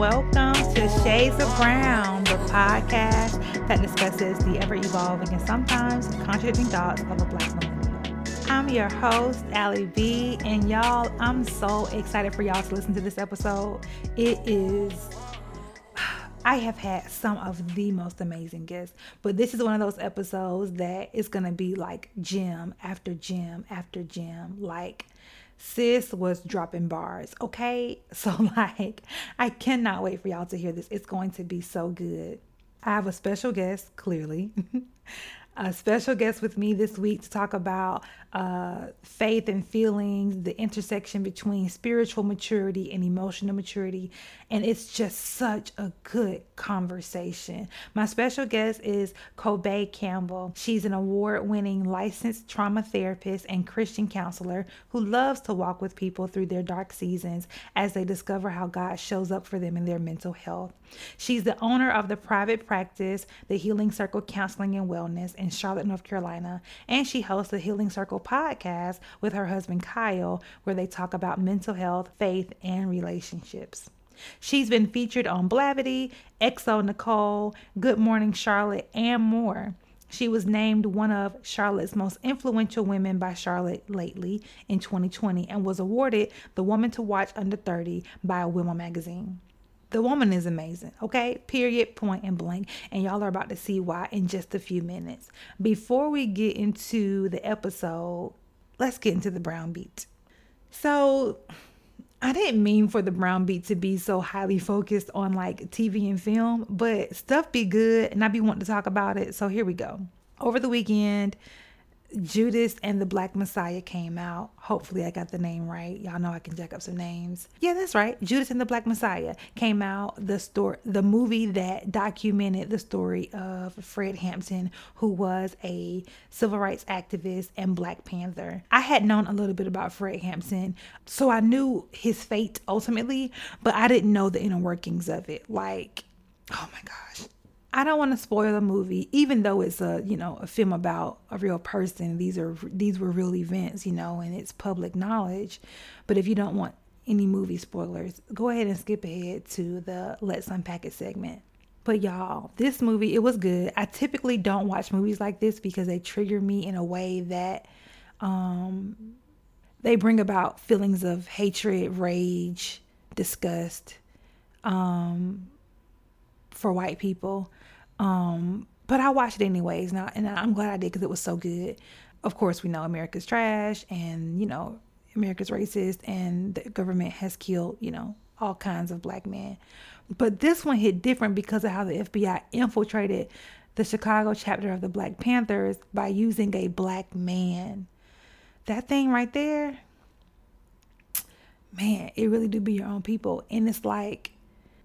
Welcome to Shades of Brown, the podcast that discusses the ever evolving and sometimes contradicting thoughts of a black millennial. I'm your host, Allie B, and y'all, I'm so excited for y'all to listen to this episode. It is I have had some of the most amazing guests, but this is one of those episodes that is going to be like gem after gem after gem. Like, sis was dropping bars, okay? So, like, I cannot wait for y'all to hear this. It's going to be so good. I have a special guest, clearly. a special guest with me this week to talk about uh, faith and feelings, the intersection between spiritual maturity and emotional maturity. And it's just such a good conversation. My special guest is Kobe Campbell. She's an award winning licensed trauma therapist and Christian counselor who loves to walk with people through their dark seasons as they discover how God shows up for them in their mental health. She's the owner of the private practice, the Healing Circle Counseling and Wellness in Charlotte, North Carolina, and she hosts the Healing Circle podcast with her husband Kyle, where they talk about mental health, faith, and relationships. She's been featured on Blavity, xoNecole, Good Morning Charlotte, and more. She was named one of Charlotte's most influential women by Charlotte lately in 2020 and was awarded the Woman to Watch Under 30 by Wilma Magazine. The woman is amazing, okay? Period, point, and blank. And y'all are about to see why in just a few minutes. Before we get into the episode, let's get into the brown beat. So, I didn't mean for the brown beat to be so highly focused on like TV and film, but stuff be good and I be wanting to talk about it. So, here we go. Over the weekend, Judas and the Black Messiah came out. Hopefully, I got the name right. Y'all know I can jack up some names. Yeah, that's right. Judas and the Black Messiah came out. The story, the movie that documented the story of Fred Hampton, who was a civil rights activist and Black Panther. I had known a little bit about Fred Hampton, so I knew his fate ultimately, but I didn't know the inner workings of it. Like, oh my gosh I don't want to spoil the movie, even though it's a you know a film about a real person. These are these were real events, you know, and it's public knowledge. But if you don't want any movie spoilers, go ahead and skip ahead to the Let's Unpack It segment. But y'all, this movie it was good. I typically don't watch movies like this because they trigger me in a way that um, they bring about feelings of hatred, rage, disgust um, for white people. Um, but I watched it anyways, now, and I'm glad I did because it was so good. Of course, we know America's trash, and you know America's racist, and the government has killed you know all kinds of black men. But this one hit different because of how the FBI infiltrated the Chicago chapter of the Black Panthers by using a black man. That thing right there, man, it really do be your own people. And it's like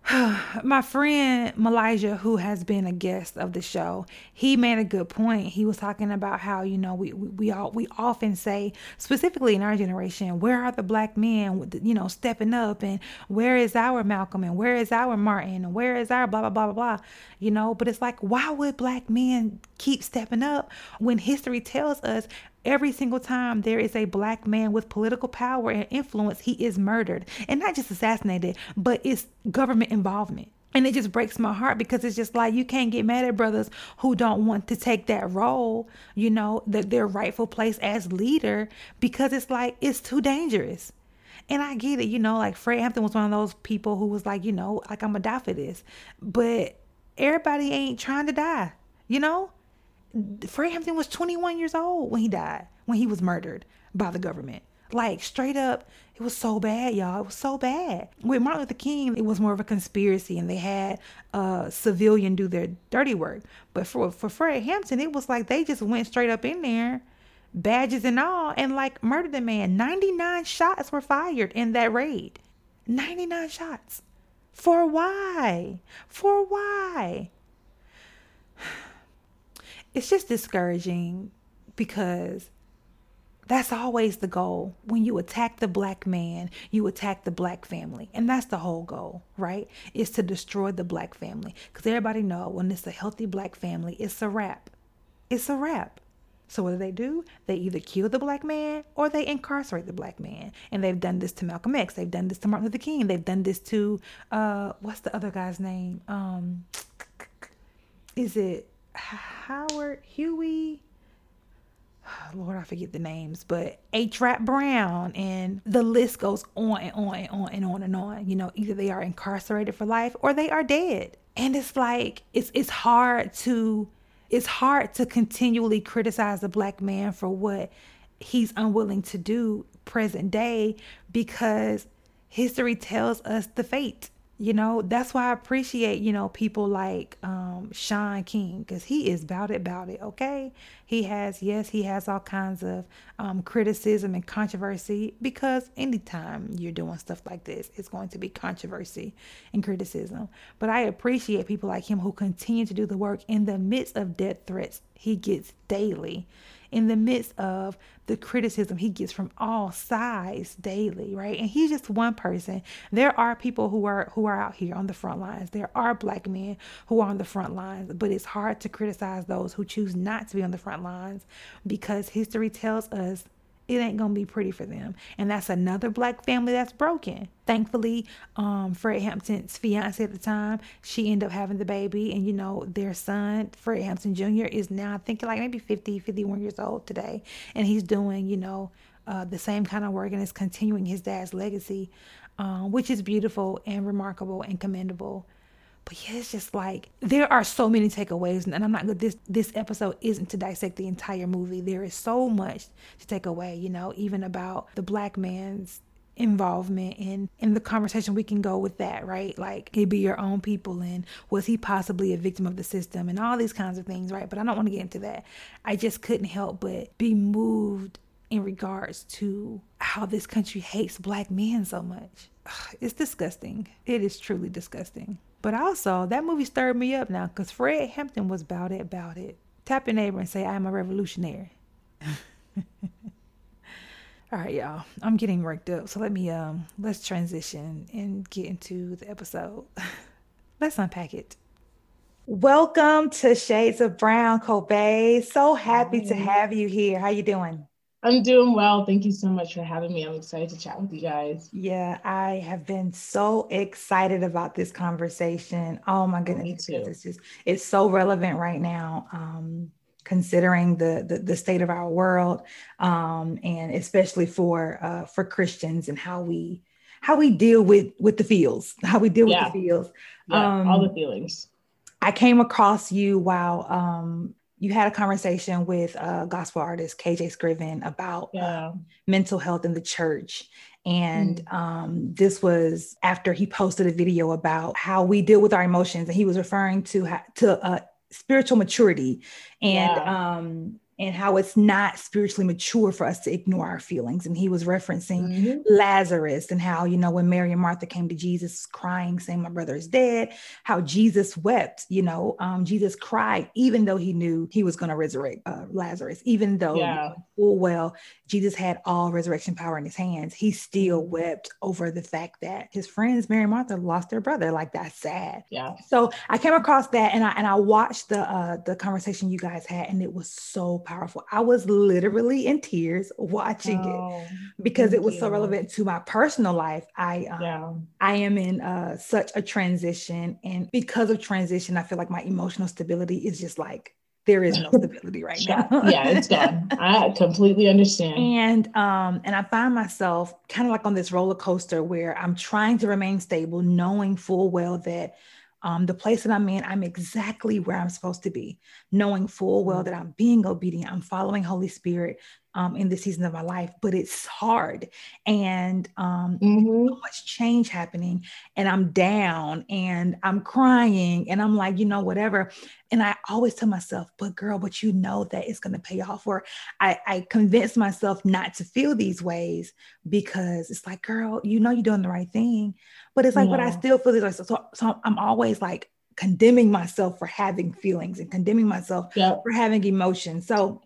my friend Malijah, who has been a guest of the show, he made a good point. He was talking about how you know we we, we all we often say, specifically in our generation, where are the black men, you know, stepping up, and where is our Malcolm, and where is our Martin, and where is our blah blah blah blah blah, you know. But it's like, why would black men keep stepping up when history tells us every single time there is a black man with political power and influence, he is murdered. And not just assassinated, but it's government involvement. And it just breaks my heart because it's just like you can't get mad at brothers who don't want to take that role, you know, that their rightful place as leader because it's like it's too dangerous. And I get it, you know, like Fred Hampton was one of those people who was like, you know, like I'm gonna die for this. But everybody ain't trying to die, you know? Fred Hampton was 21 years old when he died, when he was murdered by the government. Like straight up, it was so bad, y'all. It was so bad. With Martin Luther King, it was more of a conspiracy, and they had a civilian do their dirty work. But for for Fred Hampton, it was like they just went straight up in there, badges and all, and like murdered the man. 99 shots were fired in that raid. 99 shots. For why? For why? It's just discouraging because that's always the goal. When you attack the black man, you attack the black family. And that's the whole goal, right? Is to destroy the black family. Because everybody know when it's a healthy black family, it's a wrap. It's a wrap. So what do they do? They either kill the black man or they incarcerate the black man. And they've done this to Malcolm X. They've done this to Martin Luther King. They've done this to uh what's the other guy's name? Um is it Howard Huey? Lord, I forget the names, but H. Rap Brown, and the list goes on and on and on and on and on. You know, either they are incarcerated for life or they are dead. And it's like it's it's hard to it's hard to continually criticize a black man for what he's unwilling to do present day because history tells us the fate you know that's why i appreciate you know people like um shaun king because he is about it about it okay? He has yes he has all kinds of um criticism and controversy because anytime you're doing stuff like this it's going to be controversy and criticism. But i appreciate people like him who continue to do the work in the midst of death threats he gets daily in the midst of the criticism he gets from all sides daily, right? And he's just one person. There are people who are who are out here on the front lines. There are black men who are on the front lines, but it's hard to criticize those who choose not to be on the front lines because history tells us it ain't gonna be pretty for them. And that's another black family that's broken. Thankfully, um, Fred Hampton's fiance at the time, she ended up having the baby. And you know, their son, Fred Hampton Jr., is now I think like maybe 50, 51 years old today. And he's doing, you know, uh, the same kind of work and is continuing his dad's legacy, um, which is beautiful and remarkable and commendable. But yeah, it's just like there are so many takeaways, and I'm not good. This this episode isn't to dissect the entire movie. There is so much to take away, you know, even about the black man's involvement in in the conversation we can go with that right? Like it be your own people and was he possibly a victim of the system and all these kinds of things right? But i don't want to get into that. I just couldn't help but be moved in regards to how this country hates black men so much. It's disgusting. It is truly disgusting but also, that movie stirred me up now because Fred Hampton was about it, about it. Tap your neighbor and say, I am a revolutionary. All right, y'all. I'm getting worked up. So let me um let's transition and get into the episode. let's unpack it. Welcome to Shades of Brown, Kobe. So happy to have you here. How you doing? I'm doing well. Thank you so much for having me. I'm excited to chat with you guys. Yeah, I have been so excited about this conversation. Oh my goodness. It's just it's so relevant right now. Um, considering the, the, the state of our world um, and especially for uh, for Christians and how we how we deal with with the feels, how we deal yeah. with the feels. Yeah, um, all the feelings. I came across you while um, you had a conversation with a gospel artist KJ Scriven about yeah. um, mental health in the church. And mm. um, this was after he posted a video about how we deal with our emotions, and he was referring to to uh, spiritual maturity and yeah. um, and how it's not spiritually mature for us to ignore our feelings. And he was referencing mm-hmm. Lazarus and how, you know, when Mary and Martha came to Jesus crying, saying, My brother is dead, how Jesus wept, you know, um, Jesus cried, even though he knew he was going to resurrect uh, Lazarus, even though yeah. full well Jesus had all resurrection power in his hands, he still mm-hmm. wept over the fact that his friends, Mary and Martha, lost their brother. Like that's sad. Yeah. So I came across that and I and I watched the uh the conversation you guys had, and it was so powerful. I was literally in tears watching oh, it because it was you. so relevant to my personal life. I um, yeah. I am in uh, such a transition, and because of transition, I feel like my emotional stability is just like there is no stability right now. yeah, it's gone. I completely understand. And um, and I find myself kind of like on this roller coaster where I'm trying to remain stable, knowing full well that um, the place that I'm in, I'm exactly where I'm supposed to be, knowing full well mm. that I'm being obedient, I'm following Holy Spirit um, in the season of my life, but it's hard and um, mm-hmm. so much change happening, and I'm down and I'm crying, and I'm like, you know, whatever. And I always tell myself, but girl, but you know that it's going to pay off. Or I, I convince myself not to feel these ways because it's like, girl, you know, you're doing the right thing but it's like, yeah. but I still feel this way. So, so I'm always like condemning myself for having feelings and condemning myself yep. for having emotions. So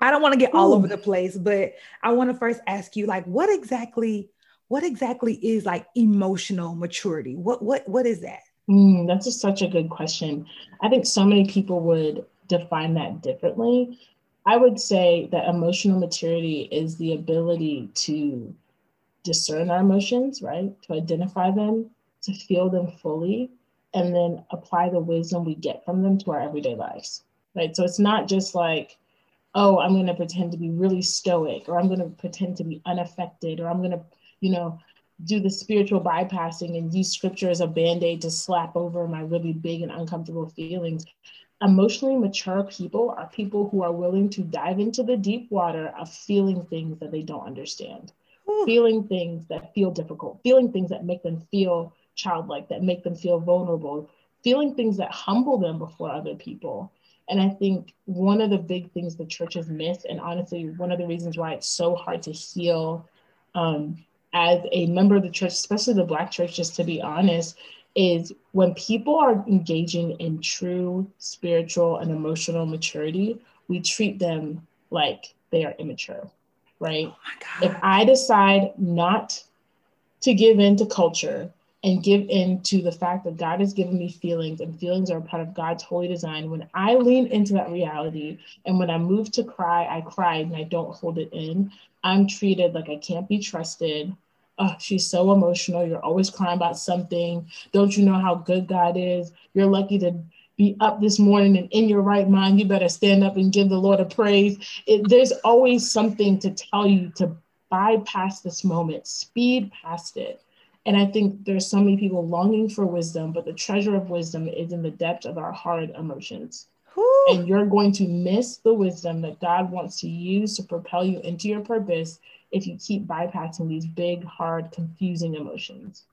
I don't want to get all Ooh. over the place, but I want to first ask you, like, what exactly, what exactly is like emotional maturity? What what what is that? Mm, that's just such a good question. I think so many people would define that differently. I would say that emotional maturity is the ability to discern our emotions, right? To identify them, to feel them fully, and then apply the wisdom we get from them to our everyday lives, right? So it's not just like, oh, I'm going to pretend to be really stoic, or I'm going to pretend to be unaffected, or I'm going to, you know, do the spiritual bypassing and use scripture as a band aid to slap over my really big and uncomfortable feelings. Emotionally mature people are people who are willing to dive into the deep water of feeling things that they don't understand, Ooh. feeling things that feel difficult, feeling things that make them feel childlike, that make them feel vulnerable, feeling things that humble them before other people. And I think one of the big things the church has missed, and honestly, one of the reasons why it's so hard to heal um, as a member of the church, especially the Black church, just to be honest, is when people are engaging in true spiritual and emotional maturity, we treat them like they are immature, right? Oh if I decide not to give in to culture and give in to the fact that God has given me feelings and feelings are a part of God's holy design, when I lean into that reality and when I move to cry, I cry and I don't hold it in, I'm treated like I can't be trusted oh, she's so emotional. You're always crying about something. Don't you know how good God is? You're lucky to be up this morning and in your right mind. You better stand up and give the Lord a praise. It, there's always something to tell you to bypass this moment, speed past it. And I think there's so many people longing for wisdom, but the treasure of wisdom is in the depth of our hard emotions. And you're going to miss the wisdom that God wants to use to propel you into your purpose if you keep bypassing these big, hard, confusing emotions.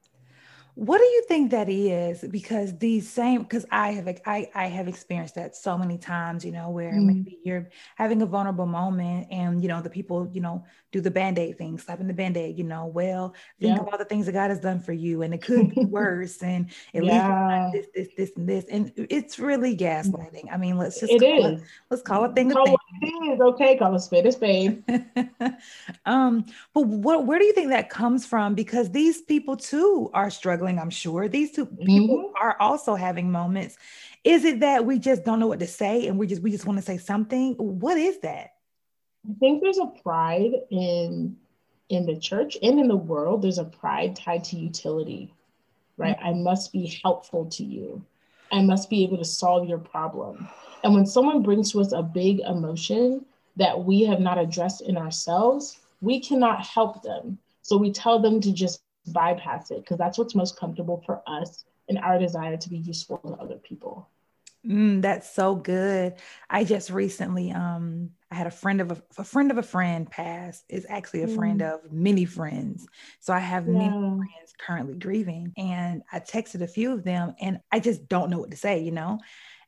What do you think that is? Because these same, because I have I, I have experienced that so many times, you know, where mm. maybe you're having a vulnerable moment and you know the people, you know, do the band-aid thing, slapping the band-aid, you know, well, think yeah. of all the things that God has done for you and it could be worse and at yeah. least this, this, this, and this. And it's really gaslighting. I mean, let's just it call is. It, let's call it thing call a thing. It is okay, call a spade a spade. um, but what where do you think that comes from? Because these people too are struggling struggling, I'm sure. These two people mm-hmm. are also having moments. Is it that we just don't know what to say and we just we just want to say something? What is that? I think there's a pride in in the church and in the world. There's a pride tied to utility, right? Mm-hmm. I must be helpful to you. I must be able to solve your problem. And when someone brings to us a big emotion that we have not addressed in ourselves, we cannot help them. So we tell them to just bypass it because that's what's most comfortable for us and our desire to be useful to other people. Mm, that's so good. I just recently, um, I had a friend of a, a friend of a friend pass. Is actually a mm. friend of many friends. So I have yeah. many friends currently grieving, and I texted a few of them, and I just don't know what to say. You know,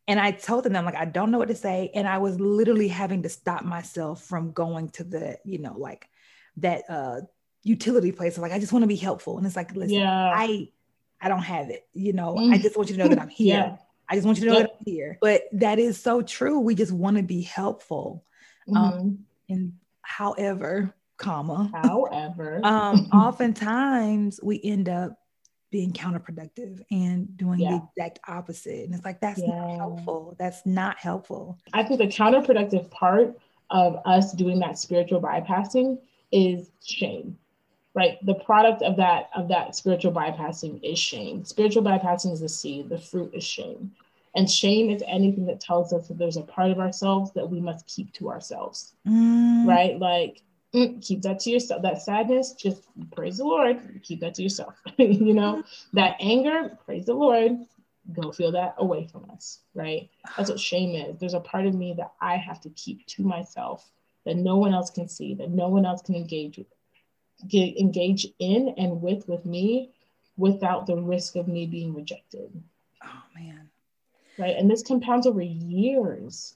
and I told them, I'm like, I don't know what to say, and I was literally having to stop myself from going to the, you know, like that uh utility place of like, I just want to be helpful. And it's like, listen, yeah. I I don't have it. You know, mm. I just want you to know that I'm here. yeah. I just want you to know yep. that I'm here. But that is so true. We just want to be helpful. Um, mm-hmm. Um, and however, comma, however, um, oftentimes we end up being counterproductive and doing yeah. the exact opposite. And it's like, that's yeah. not helpful. That's not helpful. I think the counterproductive part of us doing that spiritual bypassing is shame right? The product of that of that spiritual bypassing is shame. Spiritual bypassing is the seed. The fruit is shame. And shame is anything that tells us that there's a part of ourselves that we must keep to ourselves mm. right? Like mm, keep that to yourself. That sadness just praise the lord keep that to yourself you know? That anger praise the lord go feel that away from us right? That's what shame is. There's a part of me that i have to keep to myself that no one else can see that no one else can engage with get engage in and with with me without the risk of me being rejected. Oh man. Right. And this compounds over years.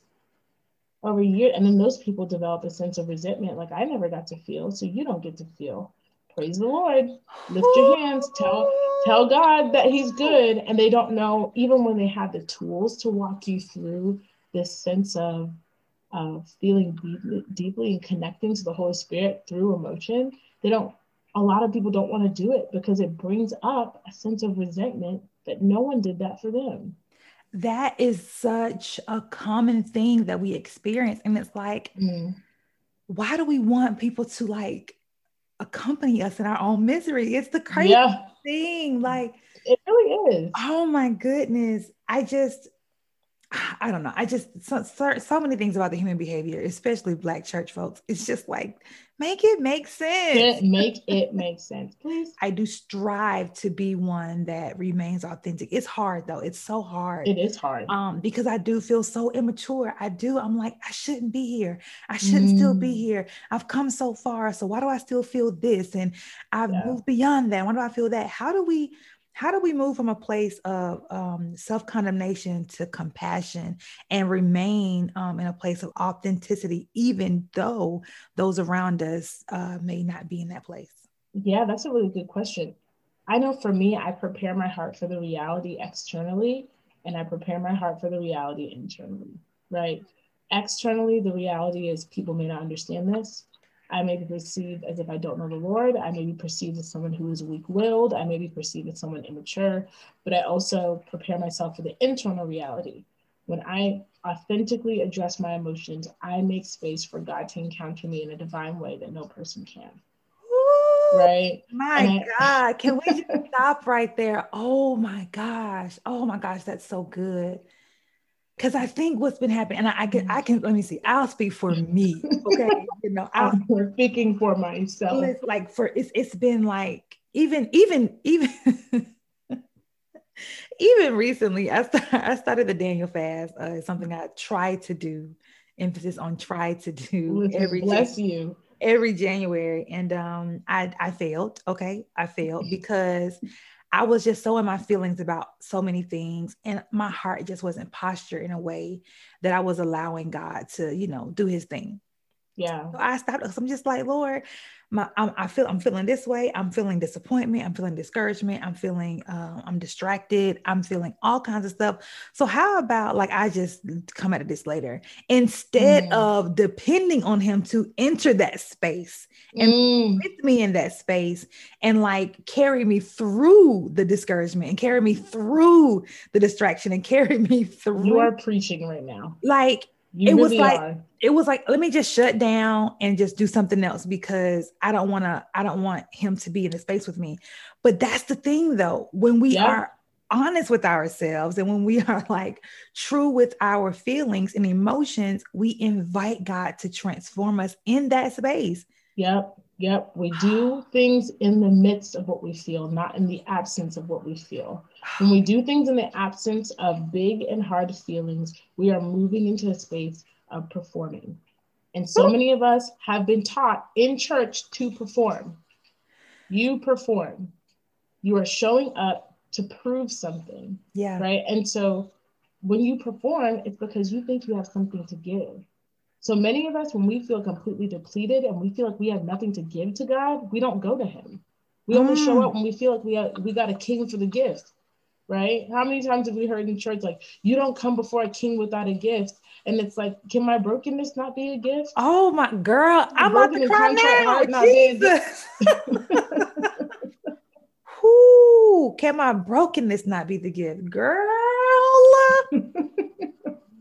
Over years. And then those people develop a sense of resentment. Like I never got to feel, so you don't get to feel. Praise the Lord. Lift your hands. Tell tell God that He's good. And they don't know, even when they have the tools to walk you through this sense of of feeling deeply, deeply and connecting to the Holy Spirit through emotion, they don't a lot of people don't want to do it because it brings up a sense of resentment that no one did that for them that is such a common thing that we experience. And it's like, mm. why do we want people to like accompany us in our own misery? It's the crazy yeah. thing. Like, it really is. Oh my goodness. I just, I don't know. I just so, so, so, many things about the human behavior, especially black church folks. It's just like make it make sense. make it make sense, please. I do strive to be one that remains authentic. It's hard though. It's so hard. It is hard. Um, because I do feel so immature. I do. I'm like, I shouldn't be here. I shouldn't mm. still be mm. here. I've come so far. So why do I still feel this? And I've yeah. moved beyond that. Why do I feel that? How do we how do we move from a place of um, self condemnation to compassion and remain um, in a place of authenticity, even though those around us uh, may not be in that place? Yeah, that's a really good question. I know for me, I prepare my heart for the reality externally, and I prepare my heart for the reality internally, right? Externally, the reality is people may not understand this. I may be perceived as if I don't know the Lord. I may be perceived as someone who is weak willed. I may be perceived as someone immature, but I also prepare myself for the internal reality. When I authentically address my emotions, I make space for God to encounter me in a divine way that no person can. Ooh, right? My God. Can we just stop right there? Oh my gosh. Oh my gosh. That's so good because I think what's been happening, and I, I, can, I can let me see. I'll speak for me, okay? you know, I'm speaking for myself. It's like for it's it's been like even even even even recently. I started, I started the Daniel fast. Uh, it's something I try to do. Emphasis on try to do every bless you every January, and um, I I failed. Okay, I failed because I was just so in my feelings about so many things, and my heart just wasn't postured in a way that I was allowing God to, you know, do His thing. Yeah. So I stopped because I'm just like, Lord, my I'm, i feel I'm feeling this way. I'm feeling disappointment. I'm feeling discouragement. I'm feeling uh, I'm distracted. I'm feeling all kinds of stuff. So how about like I just come out of this later instead mm. of depending on Him to enter that space and mm. with me in that space and like carry me through the discouragement and carry me through the distraction and carry me through. You are preaching right now. Like you it really was like are. it was like let me just shut down and just do something else because I don't want to I don't want him to be in the space with me. But that's the thing though, when we yeah. are honest with ourselves and when we are like true with our feelings and emotions, we invite God to transform us in that space. Yep. Yep. We do things in the midst of what we feel, not in the absence of what we feel. When we do things in the absence of big and hard feelings, we are moving into a space of performing. And so many of us have been taught in church to perform. You perform. You are showing up to prove something. Yeah. Right. And so when you perform, it's because you think you have something to give. So many of us, when we feel completely depleted and we feel like we have nothing to give to God, we don't go to Him. We only mm. show up when we feel like we have, we got a king for the gift, right? How many times have we heard in church like, "You don't come before a king without a gift"? And it's like, can my brokenness not be a gift? Oh my girl, I'm about to cry now. Jesus. Who can my brokenness not be the gift, girl?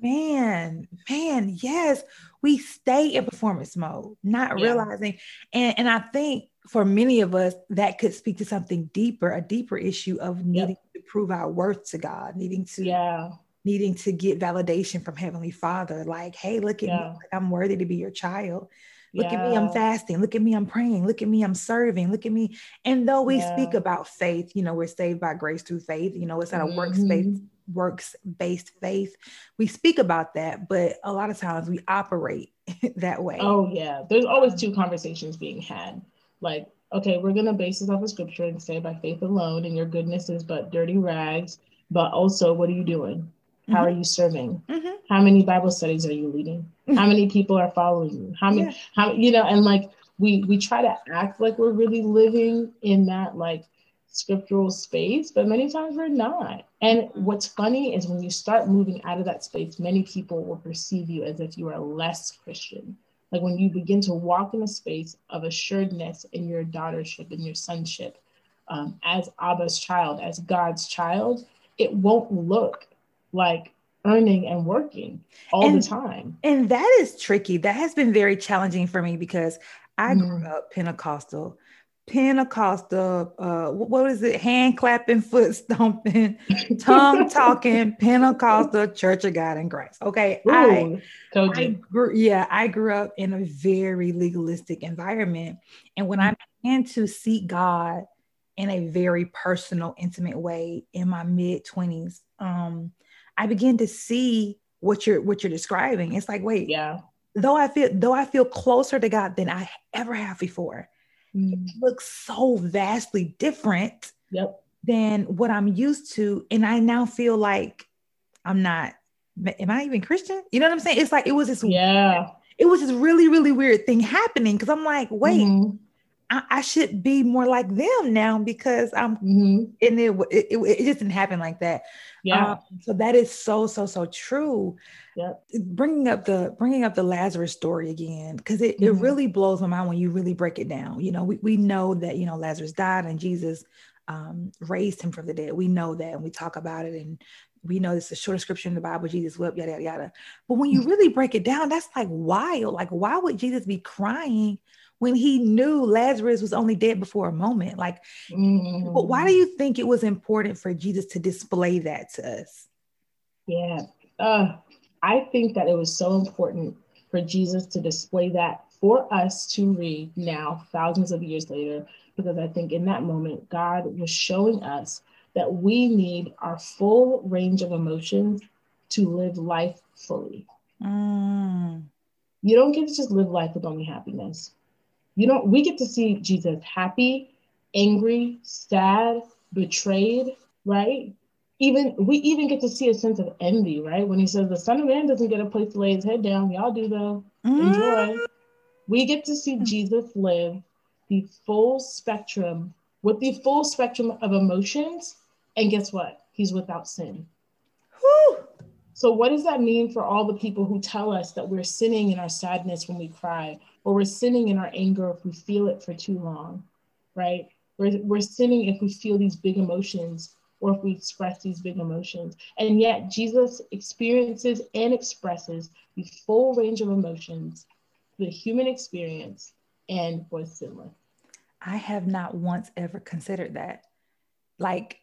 man, man, yes we stay in performance mode, not yeah. realizing. And, and I think for many of us, that could speak to something deeper, a deeper issue of needing yep. to prove our worth to God, needing to yeah. needing to get validation from Heavenly Father. Like, hey, look at yeah. me, I'm worthy to be your child. Look yeah. at me, I'm fasting. Look at me, I'm praying. Look at me, I'm serving. Look at me. And though we speak about faith, you know, we're saved by grace through faith. You know, it's not a mm-hmm. Works based faith. We speak about that, but a lot of times we operate that way. Oh, yeah. There's always two conversations being had. Like, okay, we're going to base this off of scripture and say by faith alone, and your goodness is but dirty rags. But also, what are you doing? How mm-hmm. are you serving? Mm-hmm. How many Bible studies are you leading? How many people are following you? How many, yeah. how, you know, and like we, we try to act like we're really living in that like scriptural space, but many times we're not. And what's funny is when you start moving out of that space, many people will perceive you as if you are less Christian. Like when you begin to walk in a space of assuredness in your daughtership and your sonship, um, as Abba's child, as God's child, it won't look like earning and working all and, the time. And that is tricky. That has been very challenging for me because I mm. grew up Pentecostal. Pentecostal, uh, what is it? Hand clapping, foot stomping, tongue talking, Pentecostal Church of God in Christ. Okay, Ooh, I, I grew, yeah, I grew up in a very legalistic environment, and when I began to seek God in a very personal, intimate way in my mid twenties, um, I began to see what you're what you're describing. It's like, wait, yeah. Though I feel though I feel closer to God than I ever have before, mm. it looks so vastly different yep. than what I'm used to. And I now feel like I'm not, am I even Christian? You know what I'm saying? It's like it was this yeah. It was this really, really weird thing happening because I'm like, wait, mm-hmm. I, I, should be more like them now because I'm mm-hmm. and it, it, it, it just didn't happen like that. Yeah. Um, so that is so so so true. Yeah. Bringing up the bringing up the Lazarus story again because it, mm-hmm. it really blows my mind when you really break it down. You know, we, we know that you know Lazarus died and Jesus um, raised him from the dead. We know that and we talk about it and we know it's a short scripture in the Bible, Jesus wept, yada, yada, yada. But when you really break it down, that's like wild. Like, why would Jesus be crying when he knew Lazarus was only dead before a moment. Like, mm. but why do you think it was important for Jesus to display that to us? Yeah, uh, I think that it was so important for Jesus to display that for us to read now, thousands of years later, because I think in that moment, God was showing us that we need our full range of emotions to live life fully. Mm. You don't get to just live life with only happiness. You know, we get to see Jesus happy, angry, sad, betrayed, right? Even we even get to see a sense of envy, right? When he says the Son of Man doesn't get a place to lay his head down, y'all do though. Enjoy. Mm. We get to see Jesus live the full spectrum with the full spectrum of emotions. And guess what? He's without sin. Whew. So, what does that mean for all the people who tell us that we're sinning in our sadness when we cry, or we're sinning in our anger if we feel it for too long, right? We're, we're sinning if we feel these big emotions or if we express these big emotions. And yet, Jesus experiences and expresses the full range of emotions, the human experience, and was sinless. I have not once ever considered that. Like,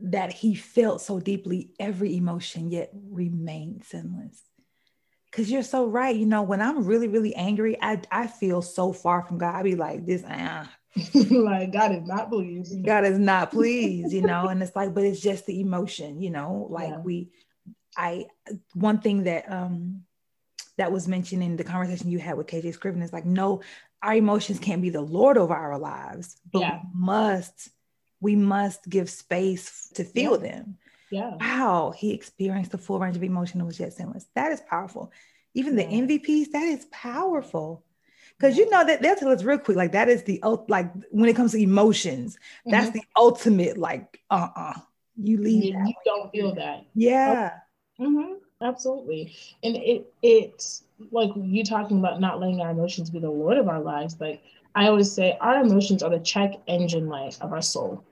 that he felt so deeply every emotion, yet remained sinless. Cause you're so right. You know, when I'm really, really angry, I I feel so far from God. I be like, this, ah. like God is not pleased. God is not pleased, you know, and it's like, but it's just the emotion, you know, like yeah. we I one thing that um that was mentioned in the conversation you had with KJ Scriven is like, no, our emotions can't be the Lord over our lives, but yeah. we must, we must give space to feel yeah. them. Yeah. Wow, he experienced the full range of emotion and was yet sinless. That is powerful. Even yeah. the MVPs, that is powerful. Because you know that they'll tell us real quick, like that is the like when it comes to emotions, that's mm-hmm. the ultimate, like, uh-uh. You leave. You, you don't feel that. Yeah. Mm-hmm. Absolutely. And it it's like you talking about not letting our emotions be the Lord of our lives. Like I always say, our emotions are the check engine light of our soul.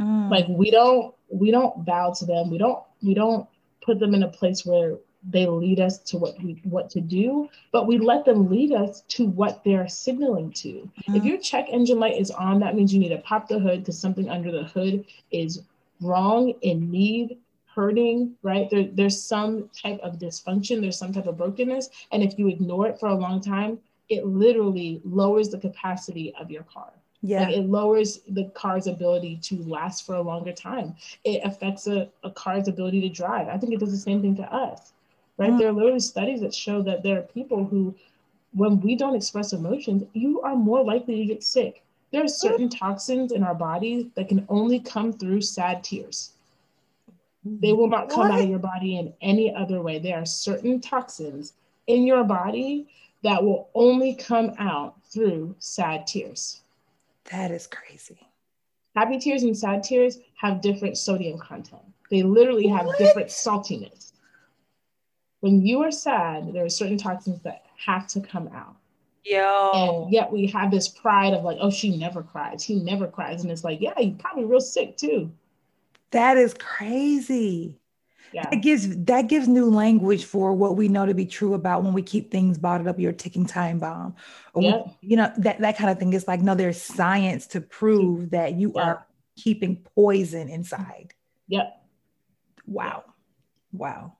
Mm. Like we don't we don't bow to them. We don't we don't put them in a place where they lead us to what we what to do, but we let them lead us to what they're signaling to. Mm-hmm. If your check engine light is on, that means you need to pop the hood because something under the hood is wrong, in need, hurting, right? There, there's some type of dysfunction, there's some type of brokenness. And if you ignore it for a long time, it literally lowers the capacity of your car. Yeah. Like it lowers the car's ability to last for a longer time. It affects a, a car's ability to drive. I think it does the same thing to us, right? Mm. There are literally studies that show that there are people who, when we don't express emotions, you are more likely to get sick. There are certain mm. toxins in our bodies that can only come through sad tears. They will not come what? out of your body in any other way. There are certain toxins in your body that will only come out through sad tears. That is crazy. Happy tears and sad tears have different sodium content. They literally have what? different saltiness. When you are sad, there are certain toxins that have to come out. Yo. And yet we have this pride of like, oh, she never cries. He never cries. And it's like, yeah, you're probably real sick too. That is crazy. Yeah. That gives that gives new language for what we know to be true about when we keep things bottled up. You're ticking time bomb, or Yep. you know that that kind of thing. It's like no, there's science to prove that you Yeah. are keeping poison inside. Yep. Wow, wow.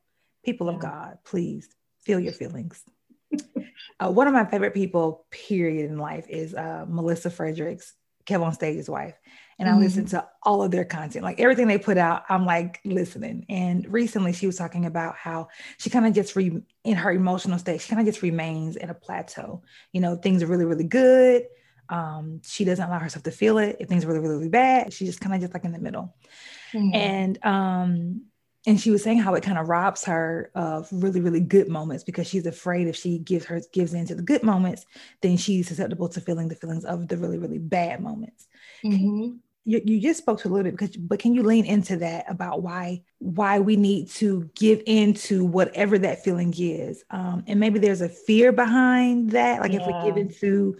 People of God, please feel your feelings. uh, one of my favorite people, period, in life is uh, Melissa Fredericks, Kev on Stage's wife. And I Mhm. listen to all of their content, like everything they put out, I'm like listening. And recently she was talking about how she kind of just re- in her emotional state, she kind of just remains at a plateau. You know, things are really, really good. Um, she doesn't allow herself to feel it. If things are really, really, really bad, she's just kind of just like in the middle Mhm. and um and she was saying how it kind of robs her of really really good moments because she's afraid if she gives her gives into the good moments then she's susceptible to feeling the feelings of the really really bad moments Mhm. You, you just spoke to a little bit because but can you lean into that about why why we need to give into whatever that feeling is? Um and maybe there's a fear behind that. Like if we give into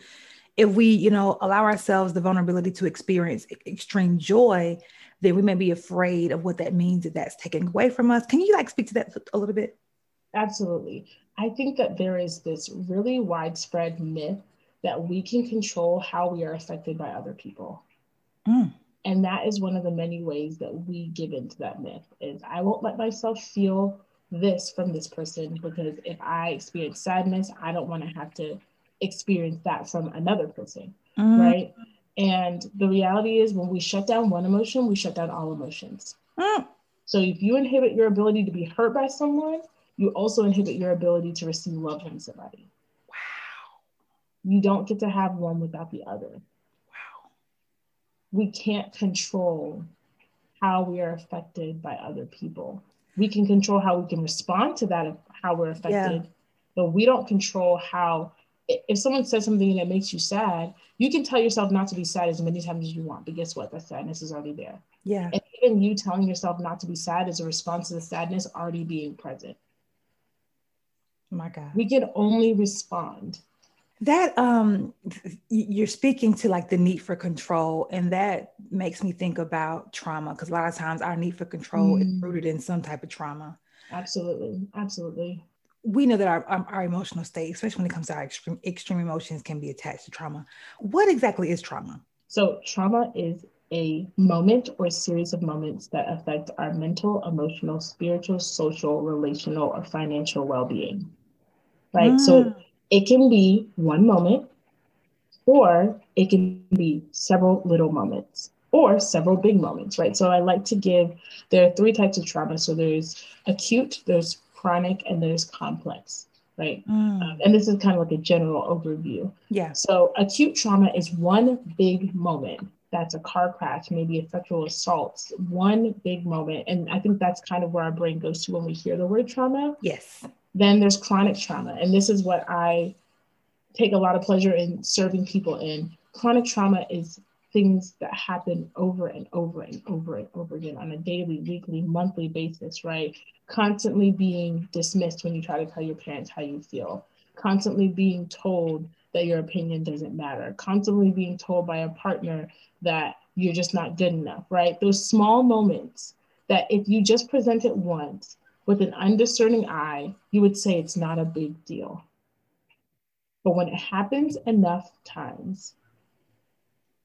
if we you know allow ourselves the vulnerability to experience extreme joy then we may be afraid of what that means if that's taken away from us. Can you like speak to that a little bit? Absolutely. I think that there is this really widespread myth that we can control how we are affected by other people. Mm. And that is one of the many ways that we give into that myth is I won't let myself feel this from this person because if I experience sadness, I don't want to have to experience that from another person, Mm. right? And the reality is when we shut down one emotion, we shut down all emotions. Mm. So if you inhibit your ability to be hurt by someone, you also inhibit your ability to receive love from somebody. wow You don't get to have one without the other. We can't control how we are affected by other people. We can control how we can respond to that, how we're affected, but we don't control how. If someone says something that makes you sad, you can tell yourself not to be sad as many times as you want, but guess what? That sadness is already there. yeah And even you telling yourself not to be sad is a response to the sadness already being present. Oh my god We can only respond. That um you're speaking to like the need for control and that makes me think about trauma because a lot of times our need for control is Mm. rooted in some type of trauma Absolutely. Absolutely. we know that our, our, our emotional state especially when it comes to our extreme extreme emotions can be attached to trauma what exactly is trauma So, trauma is a moment or series of moments that affect our mental, emotional, spiritual, social, relational, or financial well being. Right? So, Mm. It can be one moment, or it can be several little moments, or several big moments, right? So, I like to give, there are three types of trauma. So, there's acute, there's chronic, and there's complex, right? Mm. Um, and this is kind of like a general overview. yeah So acute trauma is one big moment. That's a car crash, maybe a sexual assault, one big moment. And I think that's kind of where our brain goes to when we hear the word trauma. yes Then there's chronic trauma. And this is what I take a lot of pleasure in serving people in. Chronic trauma is things that happen over and over and over and over again on a daily, weekly, monthly basis, right? Constantly being dismissed when you try to tell your parents how you feel, constantly being told that your opinion doesn't matter, constantly being told by a partner that you're just not good enough, right? Those small moments that if you just present it once with an undiscerning eye, you would say it's not a big deal. But when it happens enough times,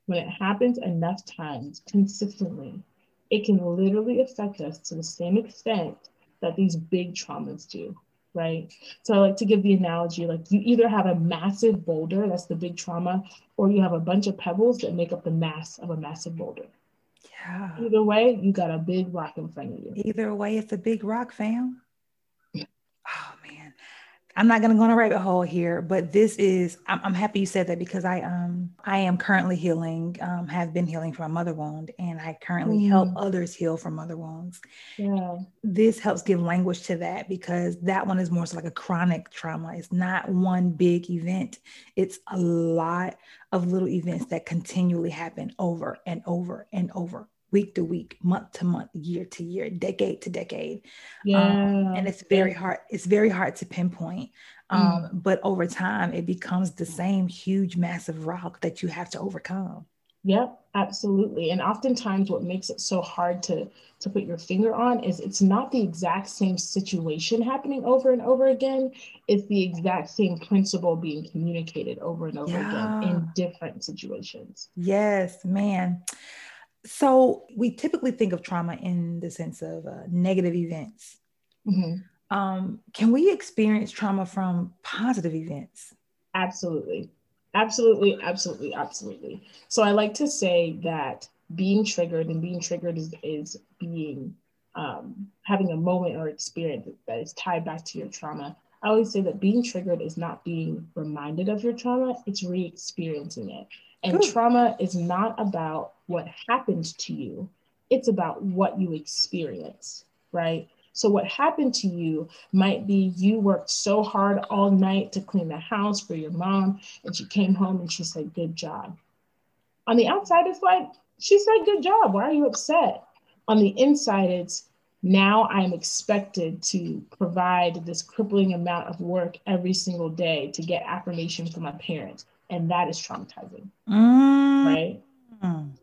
when it happens enough times consistently, it can literally affect us to the same extent that these big traumas do, right? So I like to give the analogy like you either have a massive boulder, that's the big trauma, or you have a bunch of pebbles that make up the mass of a massive boulder. Yeah Either way, you got a big rock in front of you. either way it's a big rock fam i'm not going to go on a rabbit hole here but this is I'm, I'm happy you said that because i um i am currently healing um have been healing from a mother wound and i currently help Mm. others heal from mother wounds Yeah. this helps give language to that because that one is more so like a chronic trauma. It's not one big event, it's a lot of little events that continually happen over and over and over, week to week, month to month, year to year, decade to decade. Yeah. Um, and it's very hard, it's very hard to pinpoint. Um, But over time, it becomes the same huge, massive rock that you have to overcome. Yep, absolutely. And oftentimes what makes it so hard to to put your finger on is it's not the exact same situation happening over and over again. It's the exact same principle being communicated over and over yeah. again in different situations. Yes, man. So we typically think of trauma in the sense of uh, negative events. Mm-hmm. Um, can we experience trauma from positive events? Absolutely. Absolutely, absolutely, absolutely. So I like to say that being triggered and being triggered is, is being um, having a moment or experience that is tied back to your trauma. I always say that being triggered is not being reminded of your trauma, it's re experiencing it. And trauma is not about what happened to you, it's about what you experience, right? So, what happened to you might be you worked so hard all night to clean the house for your mom, and she came home and she said, Good job. On the outside, it's like, She said, Good job. Why are you upset? On the inside, it's now I'm expected to provide this crippling amount of work every single day to get affirmation from my parents. And that is traumatizing. Mm. Right.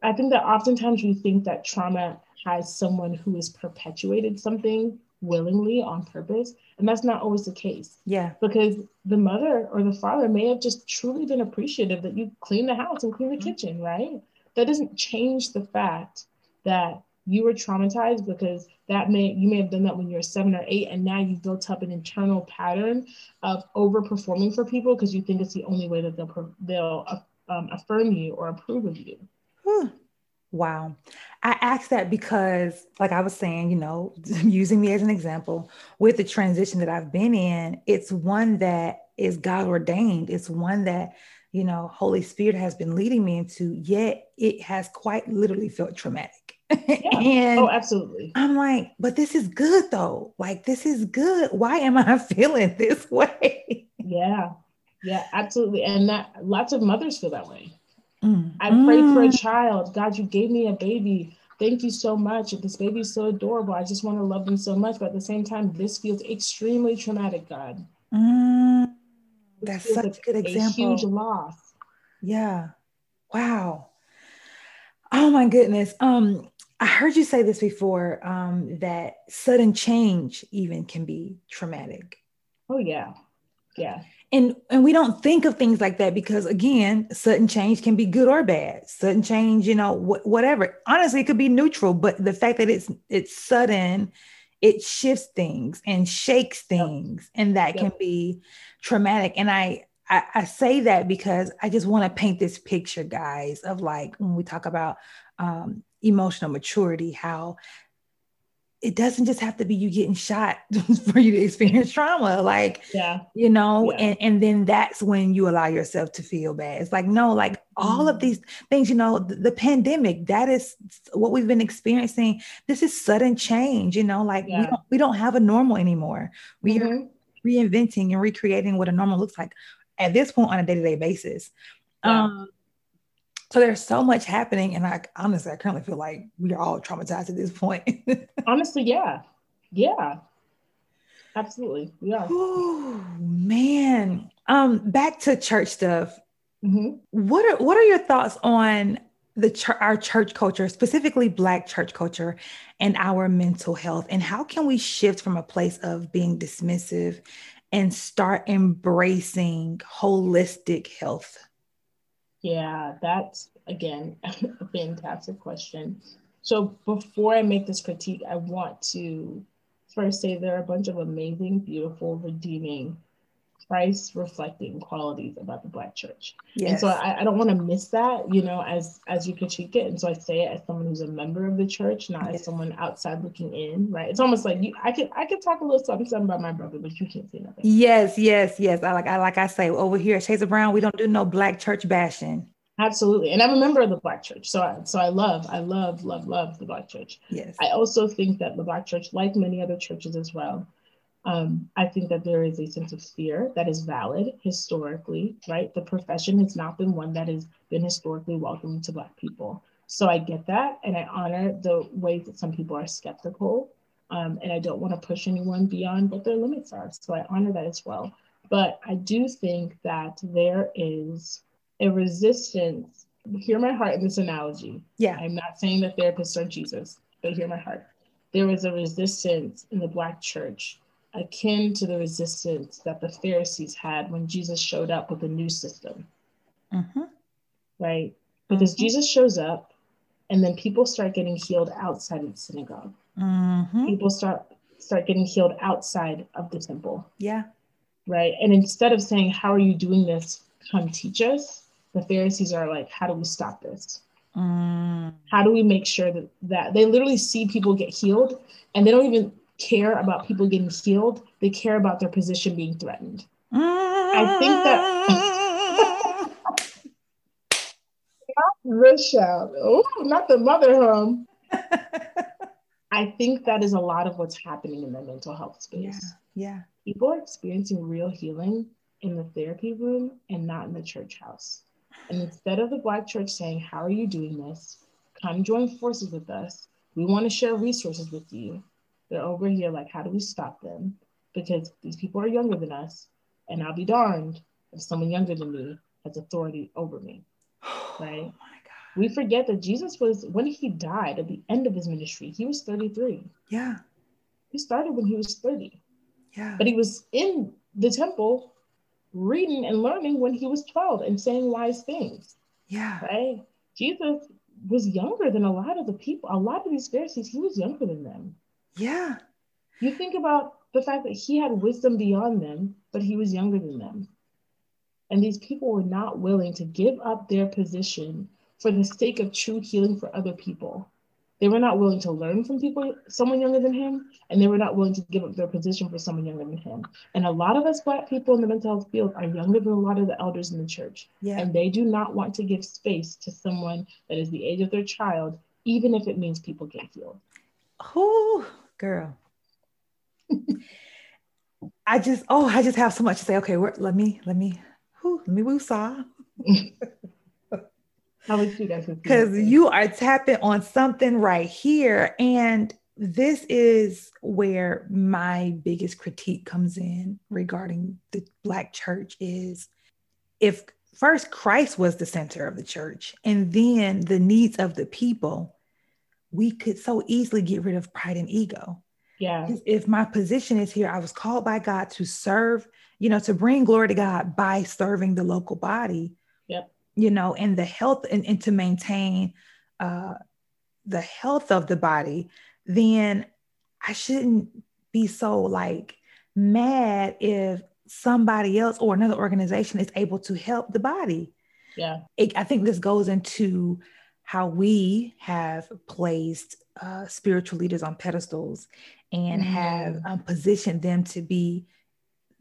I think that oftentimes we think that trauma has someone who has perpetuated something willingly on purpose. And that's not always the case. Yeah. Because the mother or the father may have just truly been appreciative that you clean the house and clean the mm-hmm. kitchen, right? That doesn't change the fact that you were traumatized because that may you may have done that when you were seven or eight and now you've built up an internal pattern of overperforming for people because you think it's the only way that they'll they'll um, affirm you or approve of you Wow. I asked that because, like I was saying, you know, using me as an example, with the transition that I've been in, it's one that is God ordained. It's one that, you know, Holy Spirit has been leading me into, yet it has quite literally felt traumatic. Yeah. and oh, absolutely. I'm like, but this is good though. Like, this is good. Why am I feeling this way? Yeah. Yeah, absolutely. And that lots of mothers feel that way. Mm. I prayed mm. for a mm. child. God, you gave me a baby. Thank you so much. This baby is so adorable. I just want to love them so much. But at the same time, this feels extremely traumatic, God. Mm. That's such a good example. A huge loss. Yeah. Wow. Oh my goodness. Um, I heard you say this before um, that sudden change even can be traumatic. Oh yeah. Yeah and and we don't think of things like that because again sudden change can be good or bad sudden change you know wh- whatever honestly it could be neutral but the fact that it's it's sudden it shifts things and shakes things yep. and that yep. can be traumatic and I, I i say that because i just want to paint this picture guys of like when we talk about um, emotional maturity how it doesn't just have to be you getting shot for you to experience trauma like yeah you know yeah. and and then that's when you allow yourself to feel bad it's like no like mm-hmm. all of mm-hmm. these things you know the, the, pandemic that is what we've been experiencing this is sudden change you know like yeah. we, don't, we don't have a normal anymore we mm-hmm. are reinventing and recreating what a normal looks like at this point on a day-to-day basis yeah. um so there's so much happening, and I honestly, I currently feel like we are all traumatized at this point. honestly, yeah, yeah, absolutely, yeah. Oh man, um, back to church stuff. Mm-hmm. What are what are your thoughts on the ch- our church culture, specifically Black church culture, and our mental health, and how can we shift from a place of being dismissive and start embracing holistic health? Yeah, that's again a fantastic question. So before I make this critique, I want to first say there are a bunch of amazing, beautiful, redeeming Christ reflecting qualities about the Black church. Yes. And so I, I don't want to miss that, you know, as as you critique it. And so I say it as someone who's a member of the church, not yes. as someone outside looking in, right? It's almost like you I could I could talk a little something, something about my brother, but you can't say nothing. Yes, yes, yes. I like I like I say over here at Shades Brown, we don't do no black church bashing. Absolutely. And I'm a member of the Black Church. So I, so I love, I love, love, love the Black Church. Yes. I also think that the Black Church, like many other churches as well, um, I think that there is a sense of fear that is valid historically, right? The profession has not been one that has been historically welcoming to Black people. So I get that. And I honor the ways that some people are skeptical. Um, and I don't want to push anyone beyond what their limits are. So I honor that as well. But I do think that there is a resistance hear my heart in this analogy. Yeah. I'm not saying that therapists are Jesus, but hear my heart. There was a resistance in the Black church akin to the resistance that the Pharisees had when Jesus showed up with a new system. Mm-hmm. Right? Because Mhm. Jesus shows up and then people start getting healed outside of the synagogue. Mm-hmm. People start start getting healed outside of the temple. Yeah. right? And instead of saying, How are you doing this? Come teach us, the Pharisees are like, How do we stop this? Mm. How do we make sure that, that they literally see people get healed and they don't even care about people getting healed? They care about their position being threatened. I think that. The shout. Oh, not the mother home. I think that is a lot of what's happening in the mental health yeah. space. Yeah. People are experiencing real healing in the therapy room and not in the church house. And instead of the Black church saying, How are you doing this? Come join forces with us. We want to share resources with you. They're over here like, How do we stop them? Because these people are younger than us. And I'll be darned if someone younger than me has authority over me. Right? Oh my God. We forget that Jesus was, when he died at the end of his ministry, he was 33. Yeah. He started when he was 30 Yeah. but he was in the temple reading and learning when he was 12 and saying wise things, Yeah. right? Jesus was younger than a lot of the people, a lot of these Pharisees, he was younger than them. Yeah. You think about the fact that he had wisdom beyond them, but he was younger than them. And these people were not willing to give up their position for the sake of true healing for other people. They were not willing to learn from people, someone younger than him, and they were not willing to give up their position for someone younger than him. And a lot of us Black people in the mental health field are younger than a lot of the elders in the church. Yeah. And they do not want to give space to someone that is the age of their child, even if it means people get healed. Who, girl. I just, oh, I just have so much to say. Okay, let me, let me, whew, let me woosah. How would you guys? Because you are tapping on something right here. And this is where my biggest critique comes in regarding the Black church is if first Christ was the center of the church and then the needs of the people, we could so easily get rid of pride and ego. Yeah. If my position is here, I was called by God to serve, you know, to bring glory to God by serving the local body. Yep. You know, and the health and, and to maintain uh, the health of the body, then I shouldn't be so like mad if somebody else or another organization is able to help the body. Yeah. It, I think this goes into how we have placed uh, spiritual leaders on pedestals and Mm. have um, positioned them to be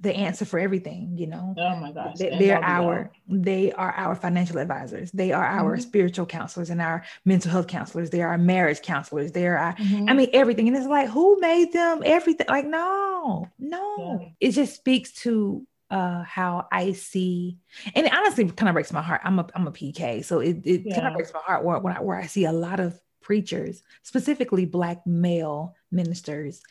the answer for everything. You know, Oh my gosh. they, they're our they are our financial advisors. They are our Mhm. spiritual counselors and our mental health counselors. They are our marriage counselors. They are our Mhm. I mean, everything. And it's like, who made them everything? Like, no, no. Yeah. It just speaks to uh how I see, and it honestly kind of breaks my heart. I'm a I'm a PK, so it, it kind of breaks my heart where when I where I see a lot of preachers, specifically black male ministers,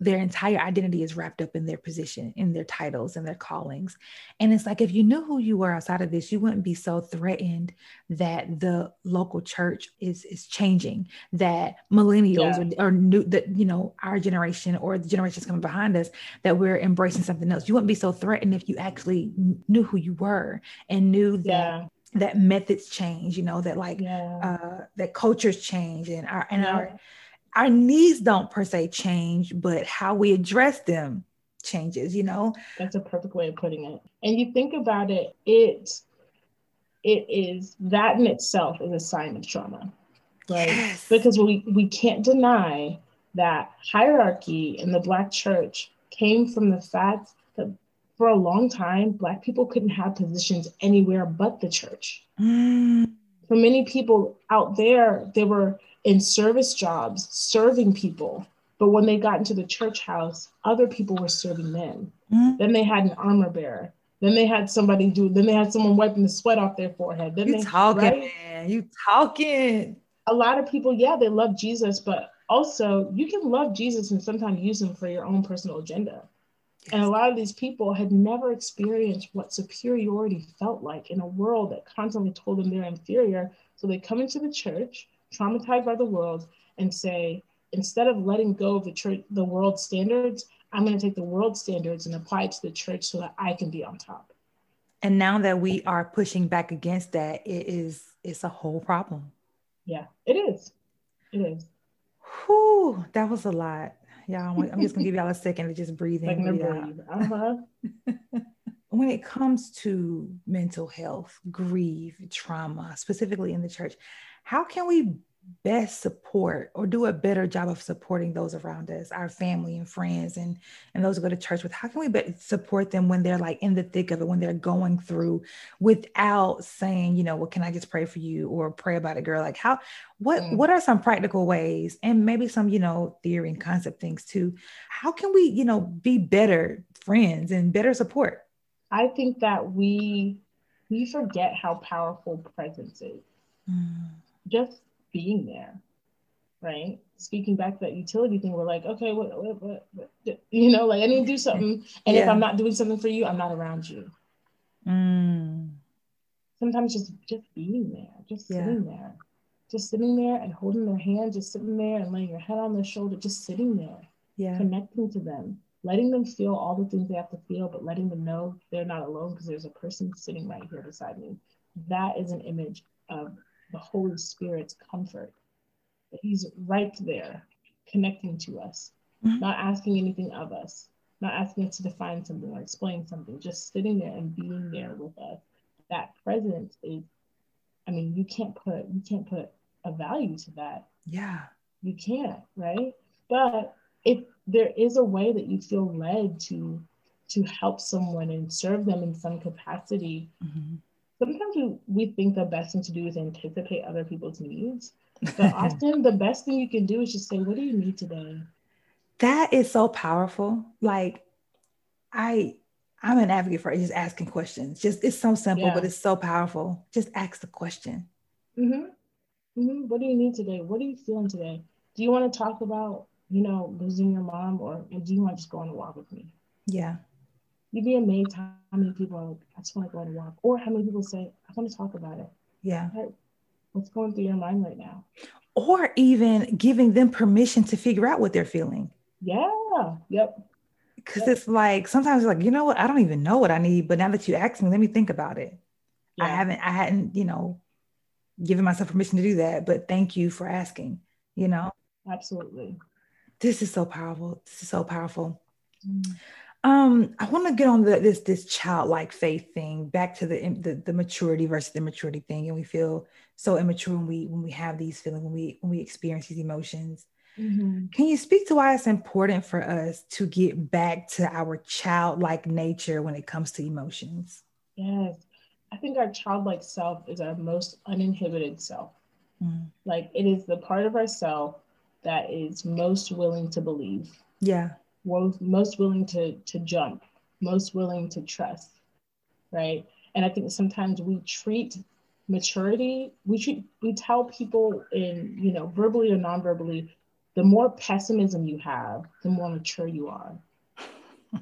their entire identity is wrapped up in their position, in their titles and their callings. And it's like if you knew who you were outside of this, you wouldn't be so threatened that the local church is is changing, that millennials or, or new that you know our generation or the generations coming behind us that we're embracing something else. You wouldn't be so threatened if you actually knew who you were and knew that Yeah. that methods change. You know that like Yeah. uh, that cultures change and our and Yeah. our our needs don't per se change, but how we address them changes. You know, That's a perfect way of putting it. And you think about it, it it is that in itself is a sign of trauma. Right. Yes. Because we, we can't deny that hierarchy in the black church came from the fact that for a long time, black people couldn't have positions anywhere but the church. Mm, For many people out there, they were in service jobs, serving people. But when they got into the church house, other people were serving them. mm. Then they had an armor bearer. Then they had somebody do. Then they had someone wiping the sweat off their forehead. Then You they, talking, right? man? You talking? A lot of people, yeah, they love Jesus, but also you can love Jesus and sometimes use him for your own personal agenda. And a lot of these people had never experienced what superiority felt like in a world that constantly told them they're inferior. So they come into the church, traumatized by the world, and say, instead of letting go of the church, the world standards, I'm going to take the world standards and apply it to the church so that I can be on top. And now that we are pushing back against that, it is it's a whole problem. Yeah, it is. It is. Whew, that was a lot. Yeah, I'm just gonna give y'all a second to just breathe in. Breathe breathe. Uh-huh. when it comes to mental health, grief, trauma, specifically in the church, how can we best support or do a better job of supporting those around us our family and friends and and those who go to church with how can we support them when they're like in the thick of it when they're going through without saying you know well can i just pray for you or pray about it girl like how what mm. what are some practical ways and maybe some you know theory and concept things too how can we you know be better friends and better support i think that we we forget how powerful presence is mm. Just being there, right? Speaking back to that utility thing, we're like, okay, what, what, what, what you know, like I need to do something, and yeah. if I'm not doing something for you, I'm not around you. Mm. Sometimes just just being there, just yeah. sitting there, just sitting there and holding their hand, just sitting there and laying your head on their shoulder, just sitting there, yeah, connecting to them, letting them feel all the things they have to feel, but letting them know they're not alone because there's a person sitting right here beside me. That is an image of the Holy Spirit's comfort. That He's right there connecting to us, mm-hmm. not asking anything of us, not asking us to define something or explain something, just sitting there and being there with us. That presence is, I mean, you can't put you can't put a value to that. Yeah. You can't, right? But if there is a way that you feel led to to help someone and serve them in some capacity, mm-hmm sometimes we, we think the best thing to do is anticipate other people's needs. But often the best thing you can do is just say, What do you need today? That is so powerful. Like I I'm an advocate for just asking questions. Just it's so simple, yeah. but it's so powerful. Just ask the question. Mm-hmm. Mm-hmm. What do you need today? What are you feeling today? Do you want to talk about, you know, losing your mom or do you want to just go on a walk with me? Yeah you'd be amazed how many people are like, I just want to go on a walk. Or how many people say, I want to talk about it. Yeah. what's going through your mind right now? Or even giving them permission to figure out what they're feeling. Yeah. Yep. Because yep. it's like sometimes it's like, you know what, I don't even know what I need, but now that you ask me, let me think about it. Yeah. I haven't, I hadn't, you know, given myself permission to do that, but thank you for asking, you know? Absolutely. This is so powerful. This is so powerful. Mm. Um, I want to get on the, this this childlike faith thing back to the, the the maturity versus the maturity thing, and we feel so immature when we when we have these feelings when we when we experience these emotions. Mm-hmm. Can you speak to why it's important for us to get back to our childlike nature when it comes to emotions? Yes, I think our childlike self is our most uninhibited self. Mm. Like it is the part of ourself that is most willing to believe. Yeah most willing to to jump, most willing to trust, right? And I think sometimes we treat maturity, we treat we tell people in you know verbally or non-verbally, the more pessimism you have, the more mature you are.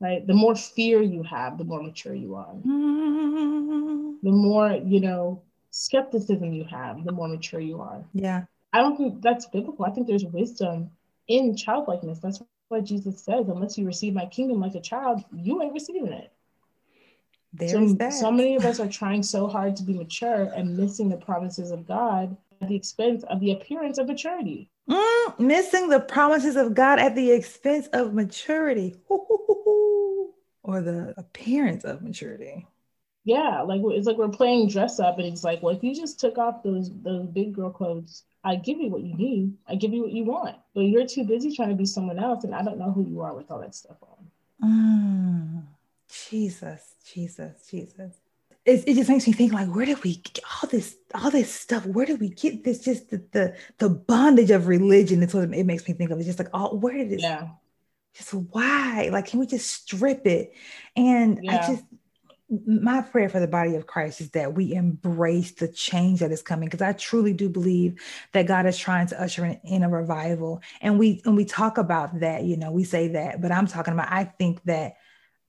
right? The more fear you have, the more mature you are. The more, you know, skepticism you have, the more mature you are. Yeah. I don't think that's biblical. I think there's wisdom in childlikeness. That's what Jesus says, unless you receive my kingdom like a child, you ain't receiving it. There's so, that. so many of us are trying so hard to be mature and missing the promises of God at the expense of the appearance of maturity. Mm, missing the promises of God at the expense of maturity. or the appearance of maturity. Yeah, like it's like we're playing dress up, and it's like, well, if you just took off those those big girl clothes I give you what you need. I give you what you want. But you're too busy trying to be someone else, and I don't know who you are with all that stuff on. Mm, Jesus, Jesus, Jesus. It, it just makes me think like, where did we get all this, all this stuff? Where did we get this? Just the the, the bondage of religion. It's what it makes me think of. It's just like, oh, where did it? Yeah. Just why? Like, can we just strip it? And yeah. I just my prayer for the body of Christ is that we embrace the change that is coming because I truly do believe that God is trying to usher in, in, a revival. And we and we talk about that, you know, we say that, but I'm talking about I think that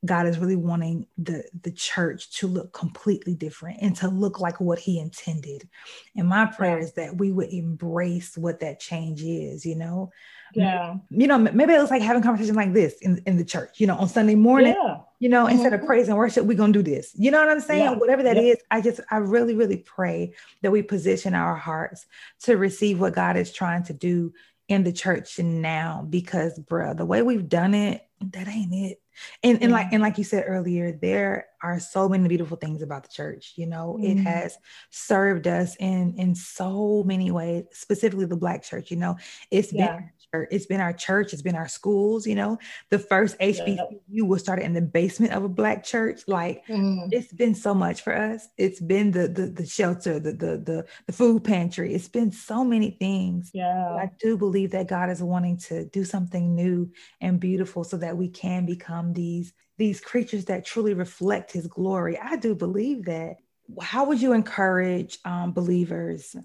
God is really wanting the the church to look completely different and to look like what he intended. And my prayer is that we would embrace what that change is, you know. Yeah. You know, maybe it looks like having conversation like this in, in the church, you know, on Sunday morning. Yeah. You know, Mhm. instead of praise and worship, we're gonna do this. You know what I'm saying? Yeah. Whatever that is, Yep. I just I really, really pray that we position our hearts to receive what God is trying to do in the church now because bruh, the way we've done it, that ain't it. And, and like and like you said earlier, there are so many beautiful things about the church. You know, it Mhm. has served us in in so many ways, specifically the black church. You know, it's Yeah. been our- it's been our church, it's been our schools. You know, the first HBCU was started in the basement of a black church. Like Mhm. it's been so much for us. It's been the the, the shelter, the, the the the food pantry. It's been so many things. But Yeah. I do believe that God is wanting to do something new and beautiful so that we can become these these creatures that truly reflect his glory. I do believe that. How would you encourage um, believers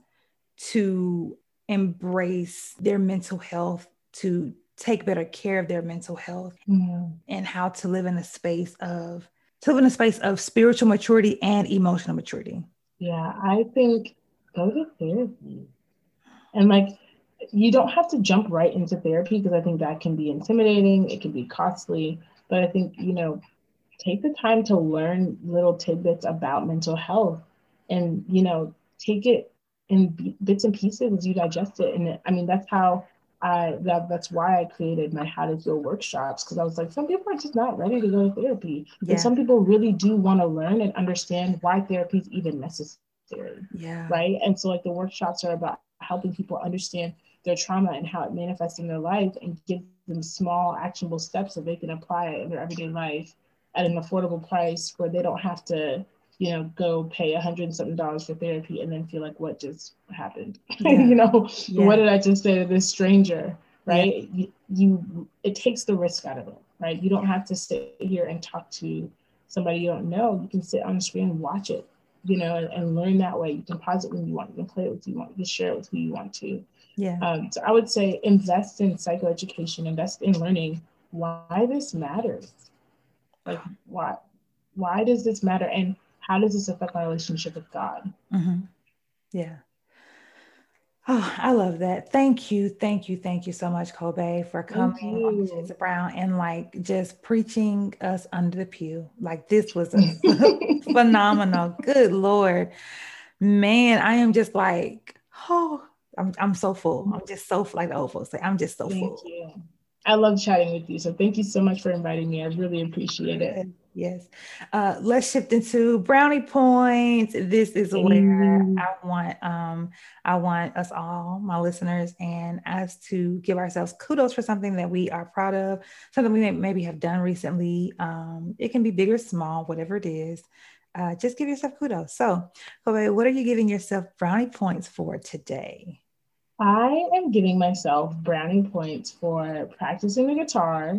to embrace their mental health, to take better care of their mental health, Mhm. and how to live in a space of to live in a space of spiritual maturity and emotional maturity? Yeah, I think go to therapy. And like, you don't have to jump right into therapy because I think that can be intimidating, it can be costly. But I think, you know, take the time to learn little tidbits about mental health and, you know, take it in bits and pieces as you digest it. And I mean, that's how I, that, that's why I created my How to Heal workshops because I was like, some people are just not ready to go to therapy. Yeah. And some people really do want to learn and understand why therapy is even necessary Yeah. right? And so like the workshops are about helping people understand their trauma and how it manifests in their life and give them small actionable steps so they can apply it in their everyday life at an affordable price where they don't have to, you know, go pay a hundred and something dollars for therapy and then feel like what just happened? Yeah. you know, Yeah. what did I just say to this stranger? Right. You, you it takes the risk out of it, right? You don't have to sit here and talk to somebody you don't know. You can sit on the screen and watch it you know, and, and learn that way. You can pause it when you want, you can play it with who you want, you can share it with who you want to. Yeah. Um, so I would say invest in psychoeducation, invest in learning why this matters. Like why why does this matter and how does this affect my relationship with God? hmm Yeah. Oh, I love that. Thank you. Thank you. Thank you so much, Kobe, for coming on you. Shades of Brown and like just preaching us under the pew. Like this was a phenomenal. Good Lord. Man, I am just like, oh, I'm, I'm so full. I'm just so like the old folks say, I'm just so Thank full. you. I love chatting with you. So thank you so much for inviting me. I really appreciate it. Yes. Uh, let's shift into brownie points. This is where Mm. I want um I want us all, my listeners, and us to give ourselves kudos for something that we are proud of, something we may, maybe have done recently. Um, it can be big or small, whatever it is. Uh, just give yourself kudos. So, Kobe, what are you giving yourself brownie points for today? I am giving myself brownie points for practicing the guitar,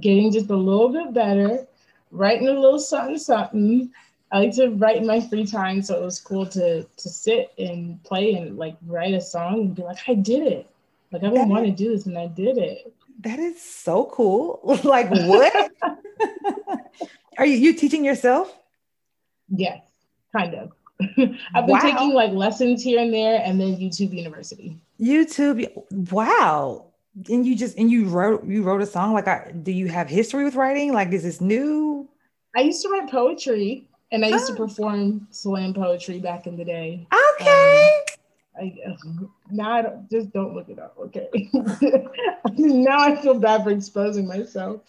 getting just a little bit better, writing a little something something. I like to write in my free time, so it was cool to to sit and play and like write a song and be like, I did it. Like I've been That wanting to do this and I did it. That is so cool. like what? are you you teaching yourself? Yes, kind of. I've been Wow. taking like lessons here and there, and then YouTube University. YouTube. Wow. And you just and you wrote you wrote a song. Like, I, do you have history with writing? Like, is this new? I used to write poetry, and I used to Oh. perform slam poetry back in the day. Okay. I, guess now I don't, just don't look it up, okay? now I feel bad for exposing myself.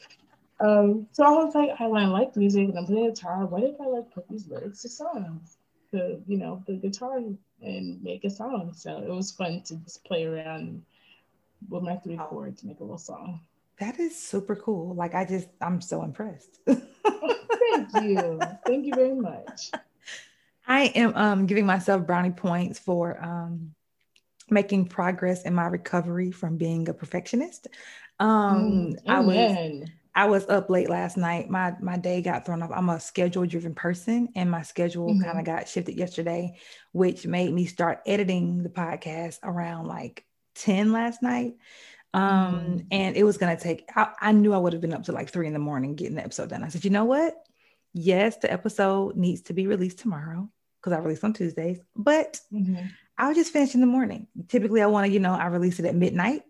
Um, so I was like, I, I like music and I'm playing guitar, what if I like put these lyrics to songs, to you know, the guitar and make a song? So it was fun to just play around with my three Oh. chords, make a little song. that is super cool. Like, I just I'm so impressed. Thank you, thank you very much. I am um, giving myself brownie points for um, making progress in my recovery from being a perfectionist. Um, Mm, I was. I was up late last night. My my day got thrown off. I'm a schedule driven person, and my schedule Mhm. kind of got shifted yesterday, which made me start editing the podcast around like 10 last night. Um, mm. and it was gonna take. I, I knew I would have been up to like three in the morning getting the episode done. I said, you know what? Yes, the episode needs to be released tomorrow because I release on Tuesdays, but mm-hmm. I'll just finish in the morning. Typically, I want to, you know, I release it at midnight.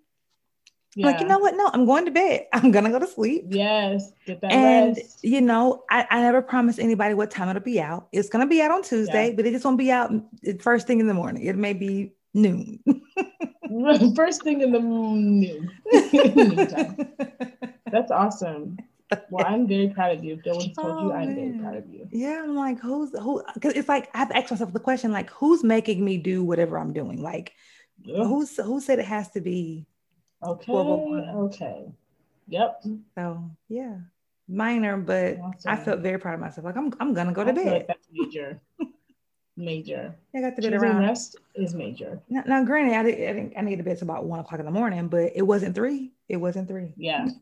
Yeah. Like, you know what? No, I'm going to bed. I'm gonna go to sleep. Yes, get that and rest. you know, I, I never promise anybody what time it'll be out. It's gonna be out on Tuesday, yeah. but it just won't be out first thing in the morning. It may be noon. first thing in the noon. That's awesome. Well, I'm very proud of you. If no one's told oh, you, I'm man. very proud of you. Yeah, I'm like, who's who? Because it's like I have to ask myself the question, like, who's making me do whatever I'm doing? Like, yeah. who's who said it has to be? Okay. Okay. Yep. So yeah, minor, but awesome. I felt very proud of myself. Like I'm, I'm gonna go to bed. Like that's major. major. I got to bed around. Rest is major. Now, now granted, I didn't, I didn't. I needed to bed about one o'clock in the morning, but it wasn't three. It wasn't three. Yeah.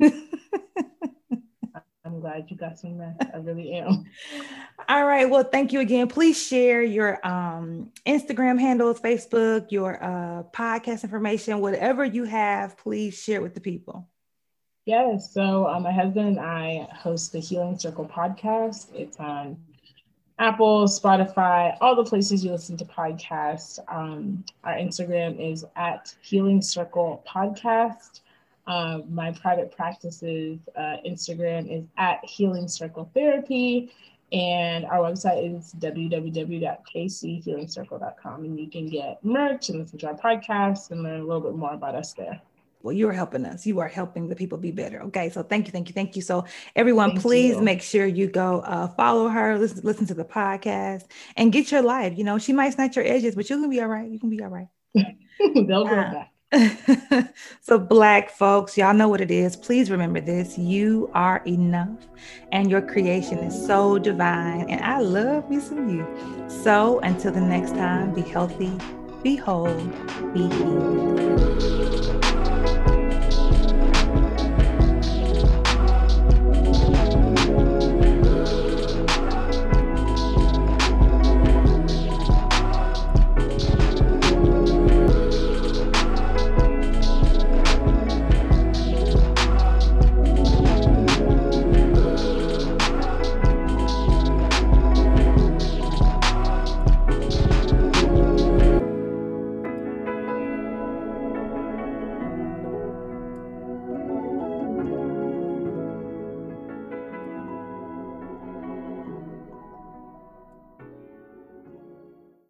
I'm glad you got some rest. I really am. All right. Well, thank you again. Please share your um, Instagram handles, Facebook, your uh, podcast information, whatever you have. Please share it with the people. Yes. So um, my husband and I host the Healing Circle podcast. It's on Apple, Spotify, all the places you listen to podcasts. Um, our Instagram is at Healing Circle Podcast. Uh, my private practice's uh, Instagram is at Healing Circle Therapy, and our website is www.kchealingcircle.com. And you can get merch and listen to our podcast and learn a little bit more about us there. Well, you're helping us. You are helping the people be better. Okay. So thank you, thank you, thank you. So everyone, thank please you. make sure you go uh, follow her, listen, listen to the podcast, and get your life. You know, she might snatch your edges, but you can be all right. You can be all right. They'll go uh, back. so, Black folks, y'all know what it is. Please remember this you are enough, and your creation is so divine. And I love me some you. So, until the next time, be healthy, be whole, be healed.